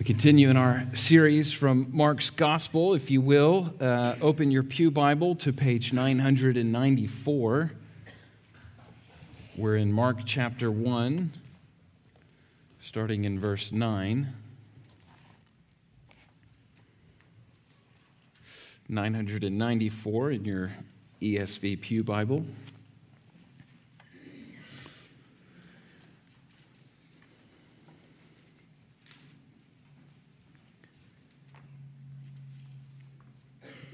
We continue in our series from Mark's Gospel. If you will, uh, open your Pew Bible to page 994. We're in Mark chapter 1, starting in verse 9. 994 in your ESV Pew Bible.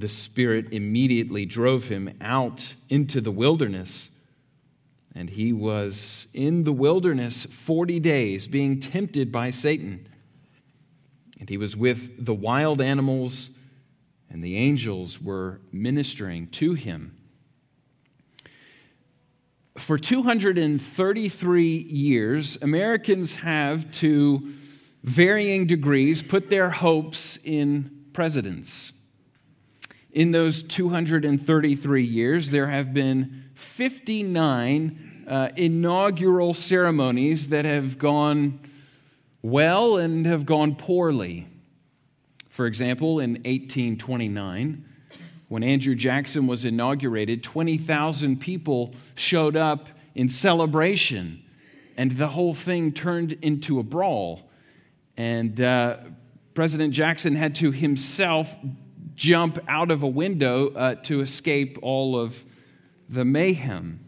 the Spirit immediately drove him out into the wilderness. And he was in the wilderness 40 days, being tempted by Satan. And he was with the wild animals, and the angels were ministering to him. For 233 years, Americans have, to varying degrees, put their hopes in presidents. In those 233 years, there have been 59 uh, inaugural ceremonies that have gone well and have gone poorly. For example, in 1829, when Andrew Jackson was inaugurated, 20,000 people showed up in celebration, and the whole thing turned into a brawl. And uh, President Jackson had to himself jump out of a window uh, to escape all of the mayhem.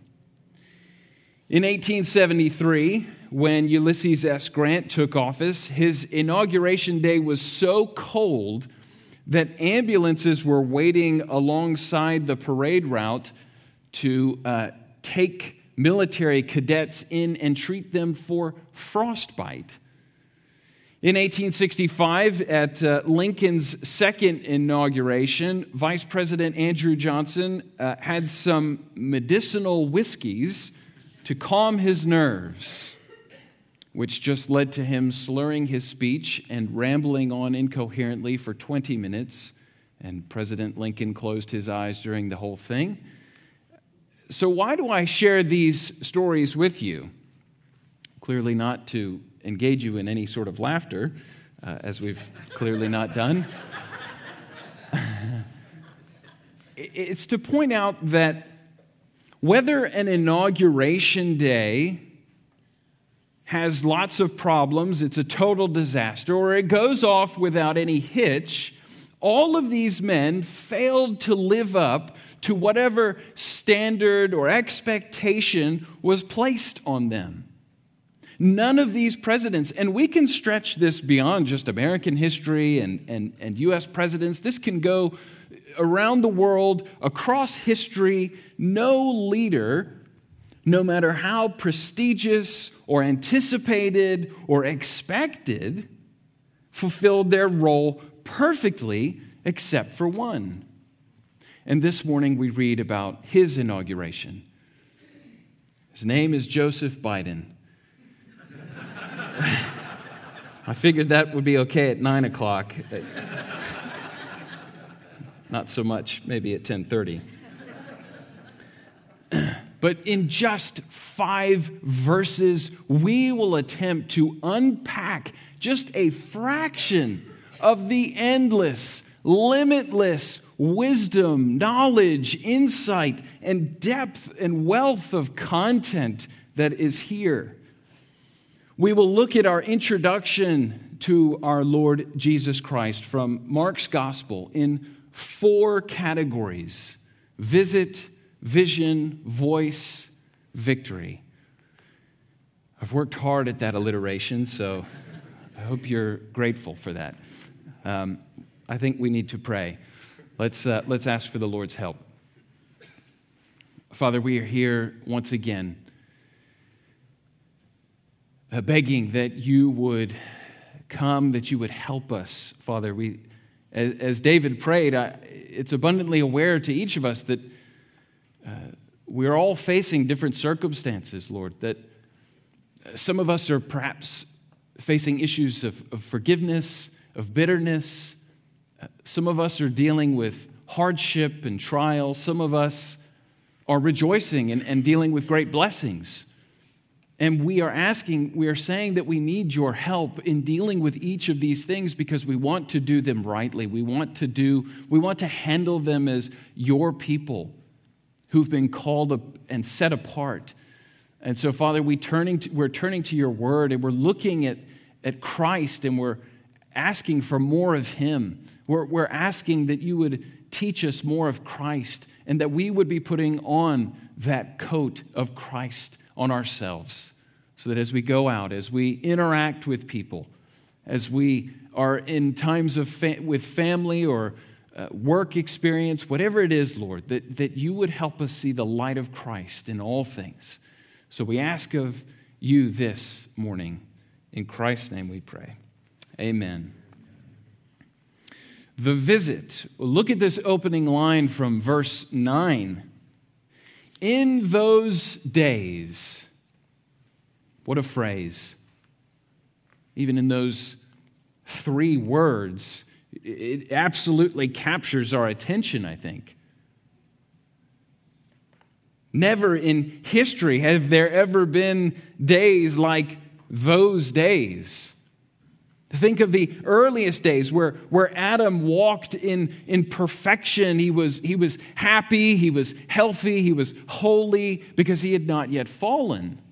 In 1873, when Ulysses S. Grant took office, his inauguration day was so cold that ambulances were waiting alongside the parade route to uh, take military cadets in and treat them for frostbite. In 1865, at uh, Lincoln's second inauguration, Vice President Andrew Johnson uh, had some medicinal whiskeys to calm his nerves, which just led to him slurring his speech and rambling on incoherently for 20 minutes. And President Lincoln closed his eyes during the whole thing. So, why do I share these stories with you? Clearly, not to engage you in any sort of laughter, uh, as we've clearly not done. it's to point out that whether an inauguration day has lots of problems, it's a total disaster, or it goes off without any hitch, all of these men failed to live up to whatever standard or expectation was placed on them. None of these presidents, and we can stretch this beyond just American history and, and, and US presidents, this can go around the world, across history. No leader, no matter how prestigious or anticipated or expected, fulfilled their role perfectly except for one. And this morning we read about his inauguration. His name is Joseph Biden. I figured that would be okay at 9 o'clock. Not so much maybe at 1030. But in just five verses, we will attempt to unpack just a fraction of the endless, limitless wisdom, knowledge, insight, and depth and wealth of content that is here we will look at our introduction to our Lord Jesus Christ from Mark's Gospel in four categories visit, vision, voice, victory. I've worked hard at that alliteration, so I hope you're grateful for that. Um, I think we need to pray. Let's, uh, let's ask for the Lord's help. Father, we are here once again begging that you would come, that you would help us, Father. We, as, as David prayed, I, it's abundantly aware to each of us that uh, we're all facing different circumstances, Lord, that some of us are perhaps facing issues of, of forgiveness, of bitterness. Uh, some of us are dealing with hardship and trial. Some of us are rejoicing and, and dealing with great blessings. And we are asking, we are saying that we need your help in dealing with each of these things because we want to do them rightly. We want to do, we want to handle them as your people who've been called and set apart. And so, Father, we turning to, we're turning to your word and we're looking at, at Christ and we're asking for more of him. We're, we're asking that you would teach us more of Christ and that we would be putting on that coat of Christ on ourselves so that as we go out, as we interact with people, as we are in times of fa- with family or uh, work experience, whatever it is, Lord, that, that you would help us see the light of Christ in all things. So we ask of you this morning. In Christ's name we pray. Amen. The visit. Look at this opening line from verse 9. In those days, what a phrase. Even in those three words, it absolutely captures our attention, I think. Never in history have there ever been days like those days. Think of the earliest days where, where Adam walked in, in perfection. He was, he was happy, he was healthy, he was holy because he had not yet fallen.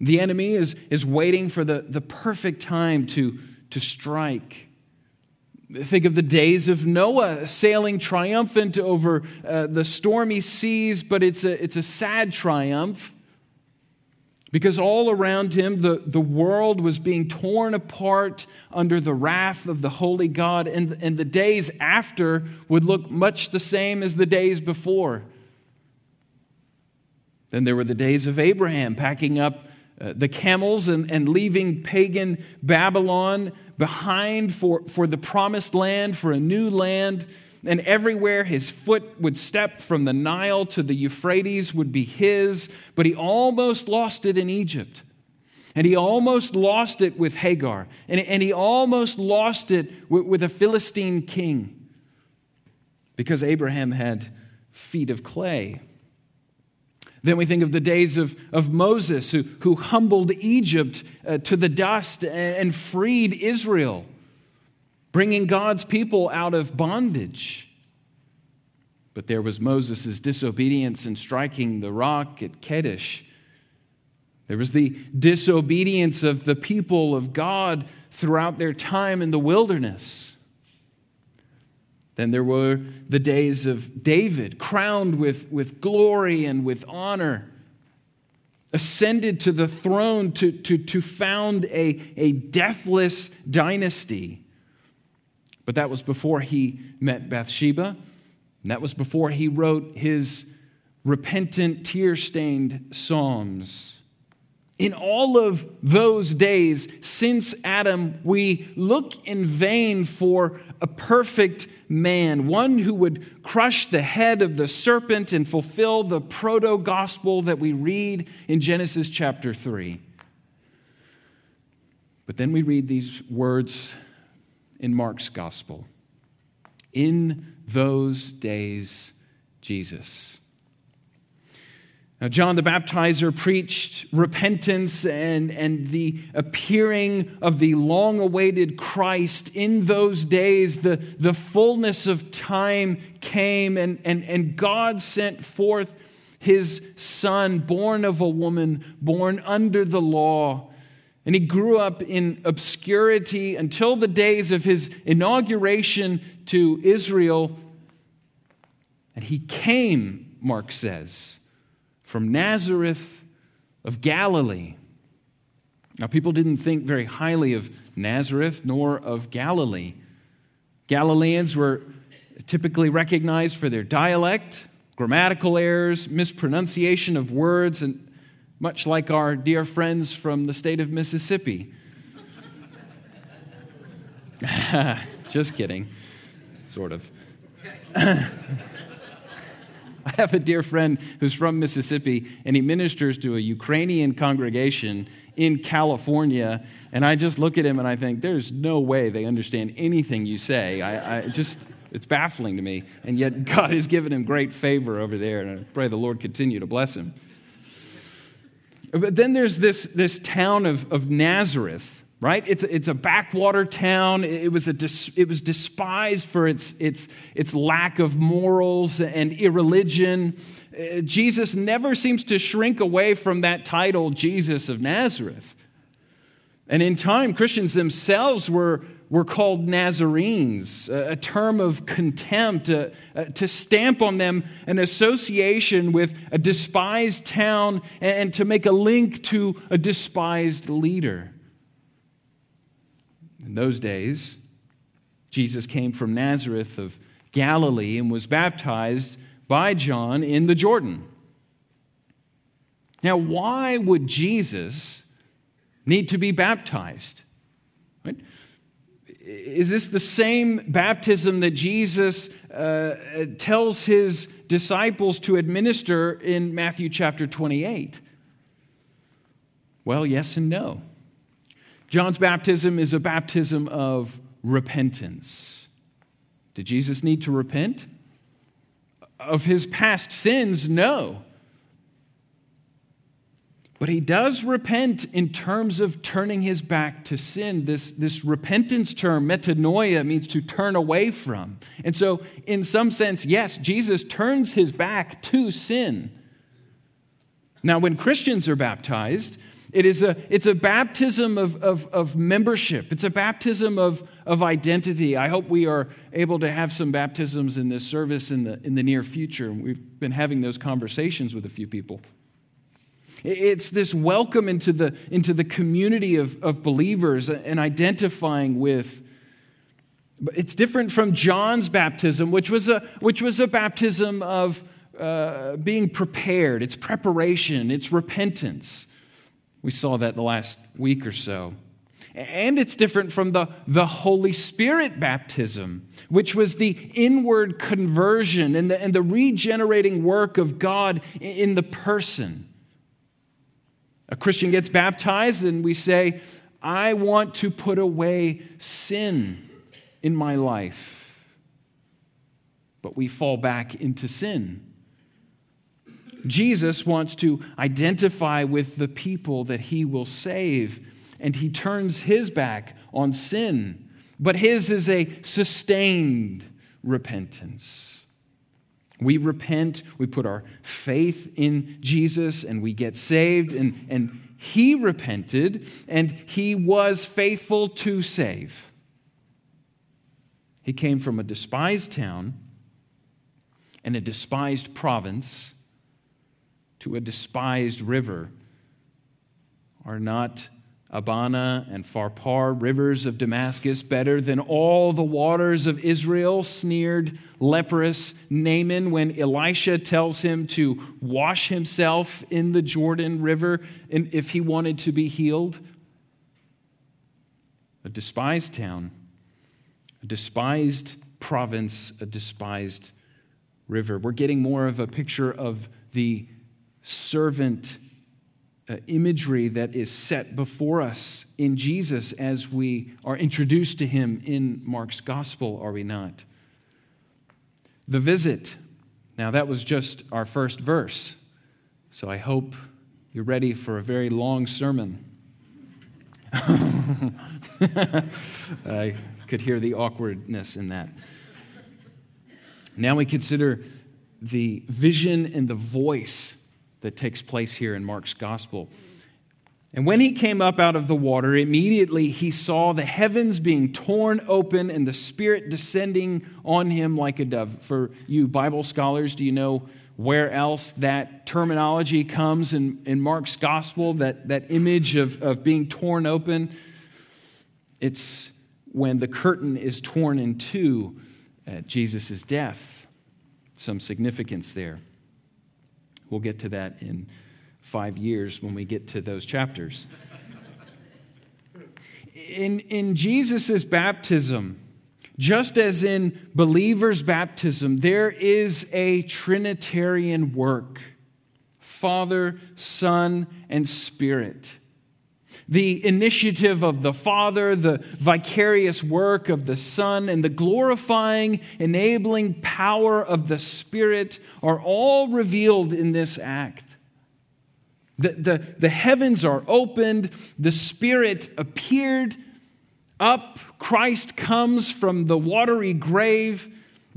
The enemy is, is waiting for the, the perfect time to, to strike. Think of the days of Noah sailing triumphant over uh, the stormy seas, but it's a, it's a sad triumph because all around him, the, the world was being torn apart under the wrath of the holy God, and, and the days after would look much the same as the days before. Then there were the days of Abraham packing up uh, the camels and, and leaving pagan Babylon behind for, for the promised land, for a new land and everywhere his foot would step from the Nile to the Euphrates would be his, but he almost lost it in Egypt. And he almost lost it with Hagar. And, and he almost lost it with, with a Philistine king because Abraham had feet of clay. Then we think of the days of, of Moses, who, who humbled Egypt uh, to the dust and, and freed Israel bringing God's people out of bondage. But there was Moses' disobedience in striking the rock at Kadesh. There was the disobedience of the people of God throughout their time in the wilderness. Then there were the days of David, crowned with, with glory and with honor, ascended to the throne to, to, to found a, a deathless dynasty. But that was before he met Bathsheba. And that was before he wrote his repentant, tear stained Psalms. In all of those days since Adam, we look in vain for a perfect man, one who would crush the head of the serpent and fulfill the proto gospel that we read in Genesis chapter 3. But then we read these words in Mark's gospel. In those days, Jesus. Now, John the Baptizer preached repentance and, and the appearing of the long awaited Christ. In those days, the, the fullness of time came, and, and, and God sent forth his Son, born of a woman, born under the law and he grew up in obscurity until the days of his inauguration to Israel. And he came, Mark says, from Nazareth of Galilee. Now, people didn't think very highly of Nazareth nor of Galilee. Galileans were typically recognized for their dialect, grammatical errors, mispronunciation of words, and much like our dear friends from the state of Mississippi. Just kidding. Sort of. I have a dear friend who's from Mississippi, and he ministers to a Ukrainian congregation in California. And I just look at him and I think, there's no way they understand anything you say. I, I just, it's baffling to me. And yet, God has given him great favor over there, and I pray the Lord continue to bless him. But then there's this, this town of, of Nazareth right? It's a, it's a backwater town. It was, a dis, it was despised for its, its, its lack of morals and irreligion. Uh, Jesus never seems to shrink away from that title, Jesus of Nazareth. And in time, Christians themselves were, were called Nazarenes, a, term of contempt, to stamp on them an association with a despised town and, and to make a link to a despised leader. In those days, Jesus came from Nazareth of Galilee and was baptized by John in the Jordan. Now, why would Jesus need to be baptized? Right? Is this the same baptism that Jesus uh, tells his disciples to administer in Matthew chapter 28? Well, yes and no. John's baptism is a baptism of repentance. Did Jesus need to repent? Of his past sins, no. But he does repent in terms of turning his back to sin. This, this repentance term, metanoia, means to turn away from. And so, in some sense, yes, Jesus turns his back to sin. Now, when Christians are baptized, it is a, it's a baptism of, of, of membership. It's a baptism of, of identity. I hope we are able to have some baptisms in this service in the, in the near future. We've been having those conversations with a few people. It's this welcome into the, into the community of, of believers and identifying with. But it's different from John's baptism, which was a, which was a baptism of uh, being prepared. It's preparation, it's repentance. We saw that the last week or so. And it's different from the, the Holy Spirit baptism, which was the inward conversion and the, and the regenerating work of God in the person. A Christian gets baptized, and we say, I want to put away sin in my life. But we fall back into sin. Jesus wants to identify with the people that he will save, and he turns his back on sin. But his is a sustained repentance. We repent, we put our faith in Jesus, and we get saved, and, and he repented, and he was faithful to save. He came from a despised town and a despised province to a despised river. Are not Abana and Pharpar, rivers of Damascus, better than all the waters of Israel? sneered leprous Naaman when Elisha tells him to wash himself in the Jordan River if he wanted to be healed. A despised town, a despised province, a despised river. We're getting more of a picture of the servant Uh, imagery that is set before us in Jesus as we are introduced to him in Mark's gospel, are we not? The visit. Now, that was just our first verse. So I hope you're ready for a very long sermon. I could hear the awkwardness in that. Now we consider the vision and the voice that takes place here in Mark's gospel. And when he came up out of the water, immediately he saw the heavens being torn open and the Spirit descending on him like a dove. For you Bible scholars, do you know where else that terminology comes in, in Mark's gospel, that, that image of, of being torn open? It's when the curtain is torn in two at Jesus' death. Some significance there. We'll get to that in five years when we get to those chapters. In, in Jesus' baptism, just as in believers' baptism, there is a Trinitarian work Father, Son, and Spirit. The initiative of the Father, the vicarious work of the Son, and the glorifying, enabling power of the Spirit are all revealed in this act. The, the, the heavens are opened, the Spirit appeared up, Christ comes from the watery grave.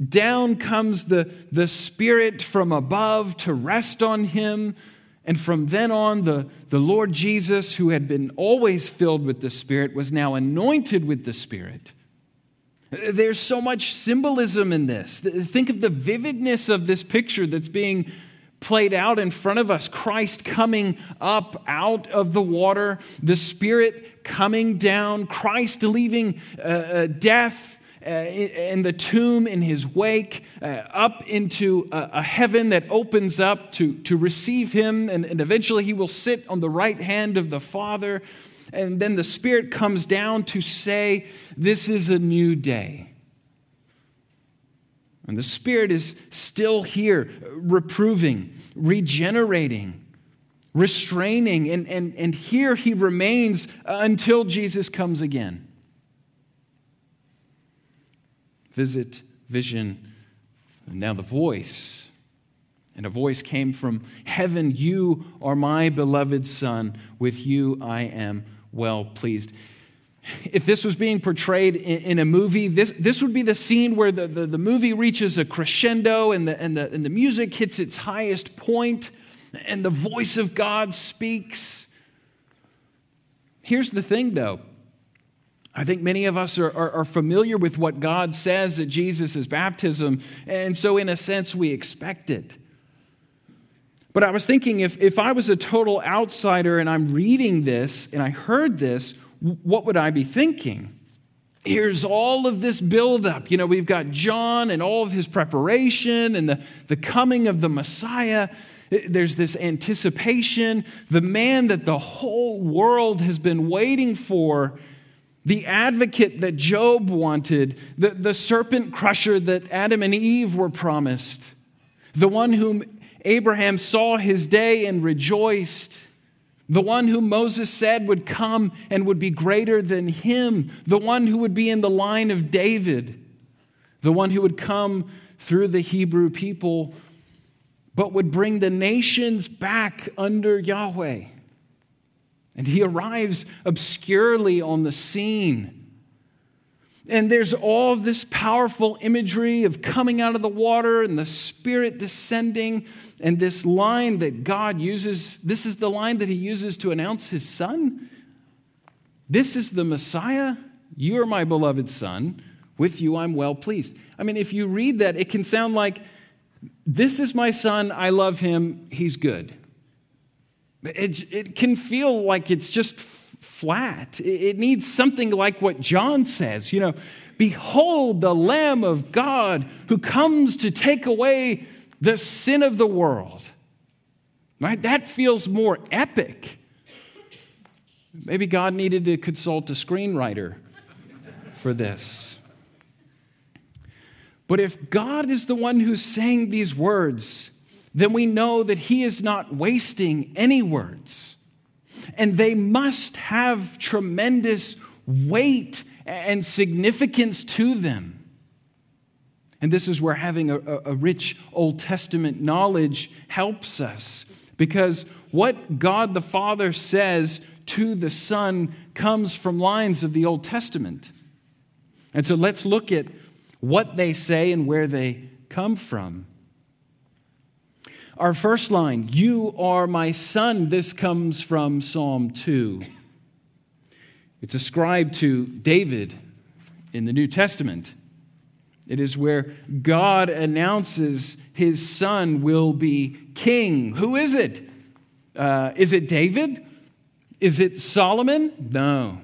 Down comes the, the Spirit from above to rest on him. And from then on, the, the Lord Jesus, who had been always filled with the Spirit, was now anointed with the Spirit. There's so much symbolism in this. Think of the vividness of this picture that's being played out in front of us Christ coming up out of the water, the Spirit coming down, Christ leaving uh, uh death uh, the tomb in his wake, uh, up into a, a, heaven that opens up to, to receive him, and, and eventually he will sit on the right hand of the Father. And then the Spirit comes down to say, This is a new day. And the Spirit is still here, reproving, regenerating, restraining, and, and, and here he remains until Jesus comes again. Visit, vision, and now the voice. And a voice came from heaven You are my beloved Son. With you I am well pleased. If this was being portrayed in, a movie, this, this would be the scene where the, the, the movie reaches a crescendo and the, and, the, and the music hits its highest point and the voice of God speaks. Here's the thing, though I think many of us are, are, are, familiar with what God says at Jesus' baptism, and so in a sense we expect it. But I was thinking if, if I was a total outsider and I'm reading this and I heard this, what would I be thinking? Here's all of this buildup. You know, we've got John and all of his preparation and the, the coming of the Messiah. There's this anticipation. The man that the whole world has been waiting for the advocate that Job wanted, the, the serpent crusher that Adam and Eve were promised, the one whom Abraham saw his day and rejoiced, the one whom Moses said would come and would be greater than him, the one who would be in the line of David, the one who would come through the Hebrew people, but would bring the nations back under Yahweh. And he arrives obscurely on the scene. And there's all this powerful imagery of coming out of the water and the Spirit descending. And this line that God uses, this is the line that he uses to announce his son. This is the Messiah. You are my beloved son. With you I'm well pleased. I mean, if you read that, it can sound like, This is my son. I love him. He's good. It, it can feel like it's just flat. It needs something like what John says, you know, behold the Lamb of God who comes to take away the sin of the world. Right? That feels more epic. Maybe God needed to consult a screenwriter for this. But if God is the one who's saying these words, then we know that he is not wasting any words. And they must have tremendous weight and significance to them. And this is where having a, a, rich Old Testament knowledge helps us. Because what God the Father says to the Son comes from lines of the Old Testament. And so let's look at what they say and where they come from. Our first line, You are my son, this comes from Psalm 2. It's ascribed to David in the New Testament. It is where God announces his son will be king. Who is it? Uh, is it David? Is it Solomon? No.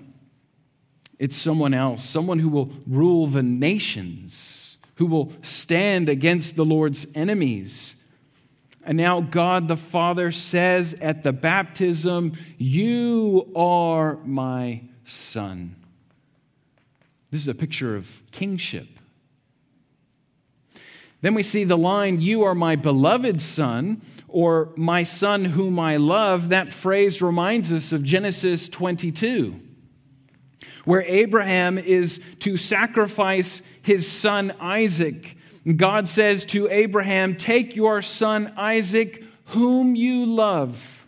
It's someone else, someone who will rule the nations, who will stand against the Lord's enemies. And now God the Father says at the baptism, You are my son. This is a picture of kingship. Then we see the line, You are my beloved son, or my son whom I love. That phrase reminds us of Genesis 22, where Abraham is to sacrifice his son Isaac. God says to Abraham, Take your son Isaac, whom you love.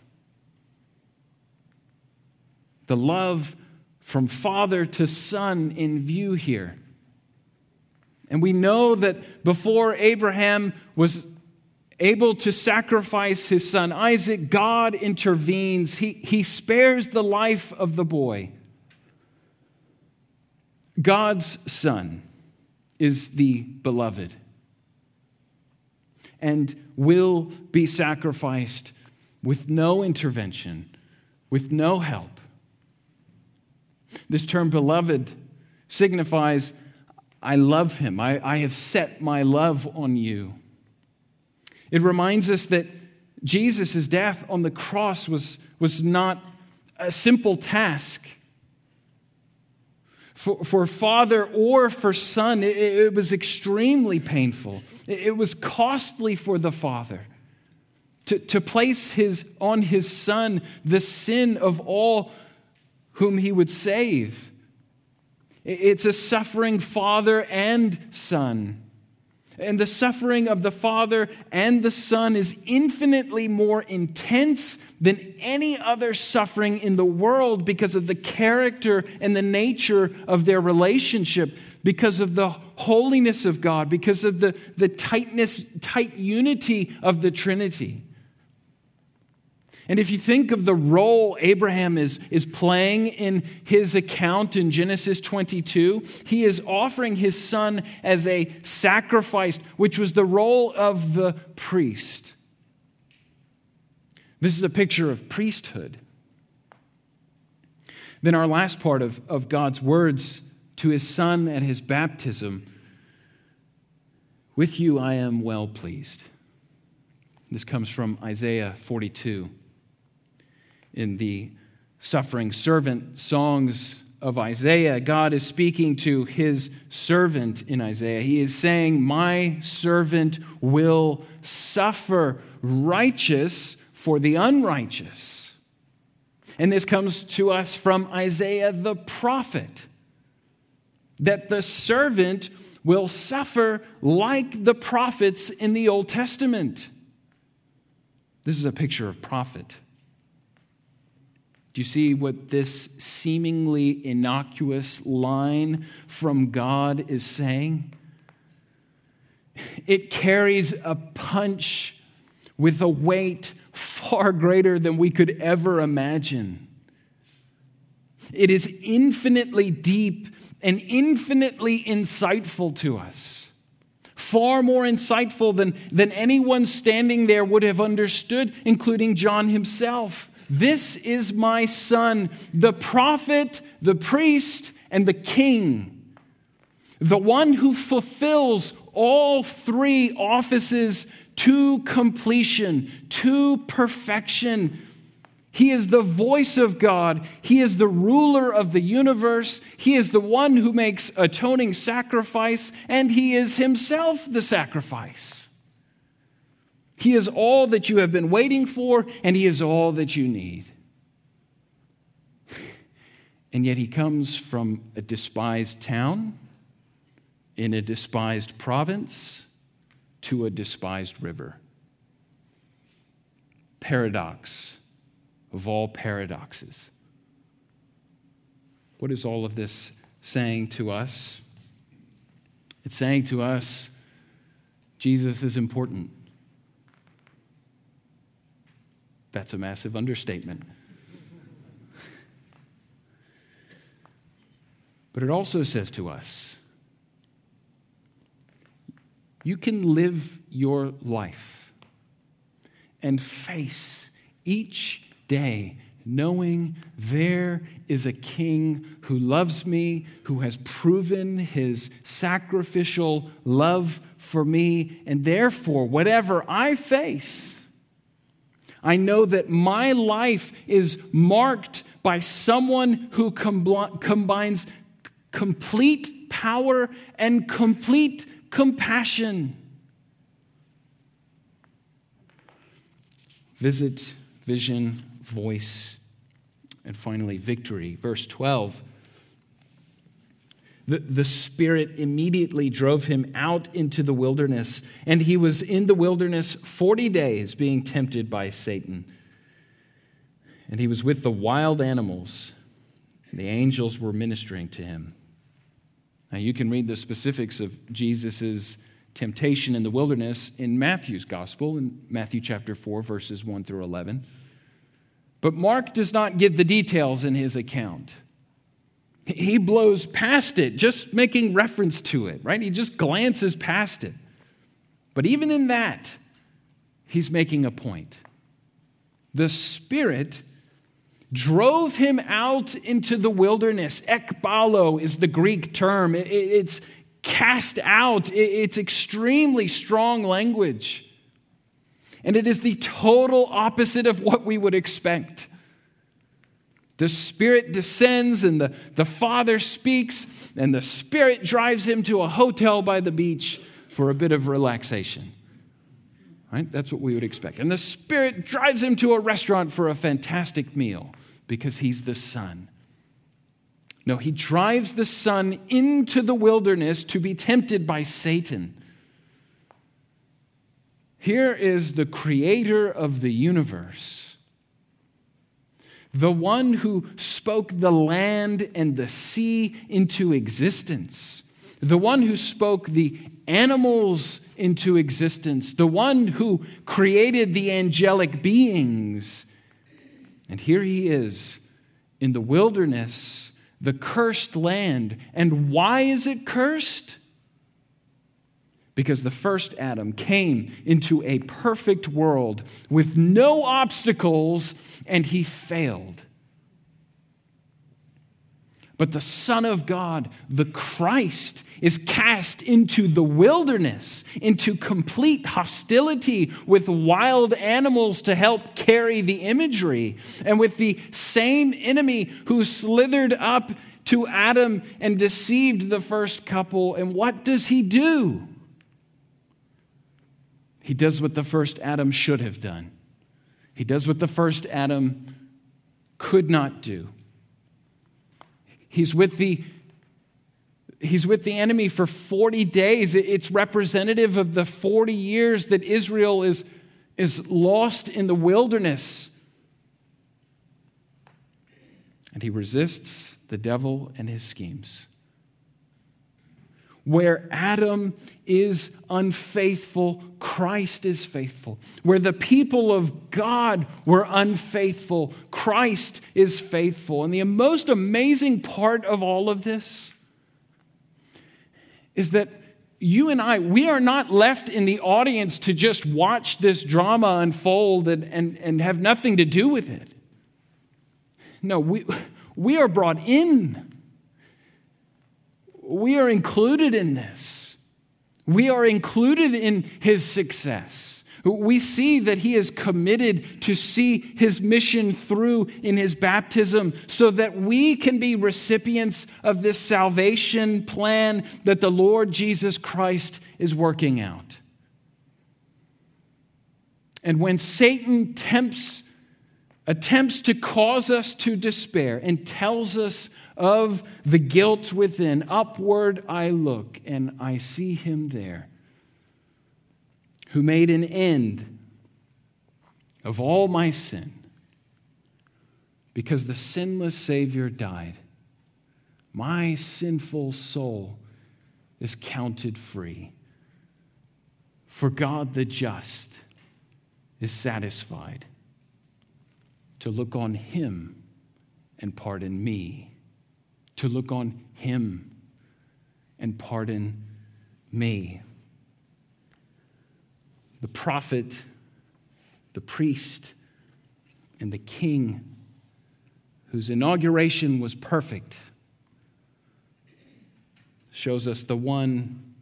The love from father to son in view here. And we know that before Abraham was able to sacrifice his son Isaac, God intervenes. He, he spares the life of the boy. God's son is the beloved and will be sacrificed with no intervention, with no help. This term beloved signifies I love him. I, I have set my love on you. It reminds us that Jesus' death on the cross was, was not a simple task. For, for father or for son, it, it was extremely painful. It, it was costly for the father to, to place his, on his son the sin of all whom he would save. It's a suffering father and son. And the suffering of the Father and the Son is infinitely more intense than any other suffering in the world because of the character and the nature of their relationship, because of the holiness of God, because of the, the tightness, tight unity of the Trinity. And if you think of the role Abraham is, is playing in his account in Genesis 22, he is offering his son as a sacrifice, which was the role of the priest. This is a picture of priesthood. Then, our last part of, of God's words to his son at his baptism With you I am well pleased. This comes from Isaiah 42 in the suffering servant songs of Isaiah, God is speaking to his servant in Isaiah. He is saying, My servant will suffer righteous for the unrighteous. And this comes to us from Isaiah the prophet that the servant will suffer like the prophets in the Old Testament. This is a picture of prophet. Do you see what this seemingly innocuous line from God is saying? It carries a punch with a weight far greater than we could ever imagine. It is infinitely deep and infinitely insightful to us. Far more insightful than, than anyone standing there would have understood, including John himself. This is my son, the prophet, the priest, and the king, the one who fulfills all three offices to completion, to perfection. He is the voice of God. He is the ruler of the universe. He is the one who makes atoning sacrifice, and He is Himself the sacrifice. He is all that you have been waiting for, and He is all that you need. And yet He comes from a despised town, in a despised province, to a despised river. Paradox of all paradoxes. What is all of this saying to us? It's saying to us Jesus is important. That's a massive understatement. But it also says to us you can live your life and face each day knowing there is a king who loves me, who has proven his sacrificial love for me, and therefore, whatever I face, I know that my life is marked by someone who combines complete power and complete compassion. Visit, vision, voice, and finally victory. Verse 12. The, the Spirit immediately drove him out into the wilderness, and he was in the wilderness 40 days being tempted by Satan. And he was with the wild animals, and the angels were ministering to him. Now, you can read the specifics of Jesus' temptation in the wilderness in Matthew's gospel, in Matthew chapter 4, verses 1 through 11. But Mark does not give the details in his account. He blows past it, just making reference to it, right? He just glances past it. But even in that, he's making a point. The Spirit drove him out into the wilderness. Ekbalo is the Greek term, it's cast out, it's extremely strong language. And it is the total opposite of what we would expect. The Spirit descends, and the, the Father speaks, and the Spirit drives him to a hotel by the beach for a bit of relaxation. Right? That's what we would expect. And the Spirit drives him to a restaurant for a fantastic meal because he's the Son. No, he drives the Son into the wilderness to be tempted by Satan. Here is the creator of the universe, the one who spoke the land and the sea into existence, the one who spoke the animals into existence, the one who created the angelic beings. And here he is in the wilderness, the cursed land. And why is it cursed? Because the first Adam came into a perfect world with no obstacles and he failed. But the Son of God, the Christ, is cast into the wilderness, into complete hostility with wild animals to help carry the imagery, and with the same enemy who slithered up to Adam and deceived the first couple. And what does he do? He does what the first Adam should have done. He does what the first Adam could not do. He's with the He's with the enemy for 40 days. It's representative of the 40 years that Israel is, is lost in the wilderness. And he resists the devil and his schemes. Where Adam is unfaithful, Christ is faithful. Where the people of God were unfaithful, Christ is faithful. And the most amazing part of all of this is that you and I, we are not left in the audience to just watch this drama unfold and, and, and have nothing to do with it. No, we, we are brought in we are included in this. We are included in his success. We see that he is committed to see his mission through in his baptism so that we can be recipients of this salvation plan that the Lord Jesus Christ is working out. And when Satan tempts, attempts to cause us to despair and tells us of the guilt within. Upward I look, and I see him there, who made an end of all my sin, because the sinless Savior died. My sinful soul is counted free. For God the just is satisfied to look on him and pardon me to look on Him and pardon me. The prophet, the priest, and the king, whose inauguration was perfect, shows us the one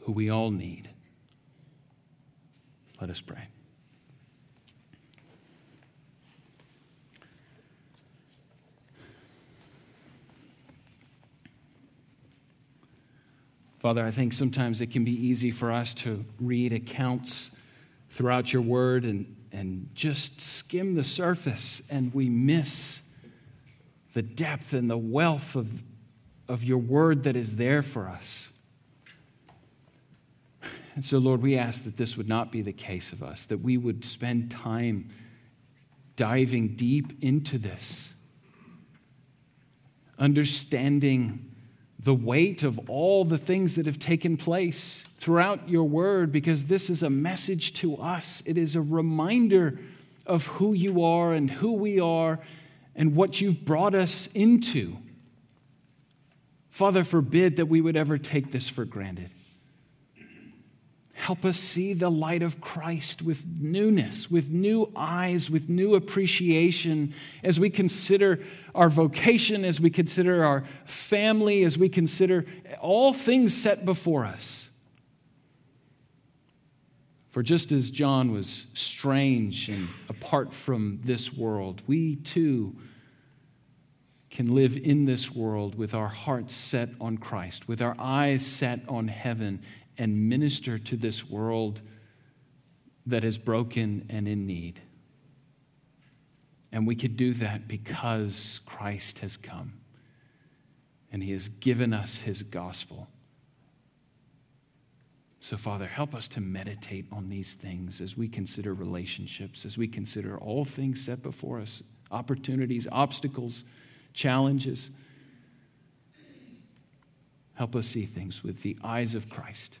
who we all need. Let us pray. Father, I think sometimes it can be easy for us to read accounts throughout your word and, and just skim the surface, and we miss the depth and the wealth of, of your word that is there for us. And so, Lord, we ask that this would not be the case of us, that we would spend time diving deep into this, understanding the weight of all the things that have taken place throughout your word, because this is a message to us. It is a reminder of who you are and who we are and what you've brought us into. Father, forbid that we would ever take this for granted. Help us see the light of Christ with newness, with new eyes, with new appreciation as we consider our vocation, as we consider our family, as we consider all things set before us. For just as John was strange and apart from this world, we too can live in this world with our hearts set on Christ, with our eyes set on heaven, and minister to this world that is broken and in need. And we could do that because Christ has come and he has given us his gospel. So, Father, help us to meditate on these things as we consider relationships, as we consider all things set before us opportunities, obstacles, challenges. Help us see things with the eyes of Christ.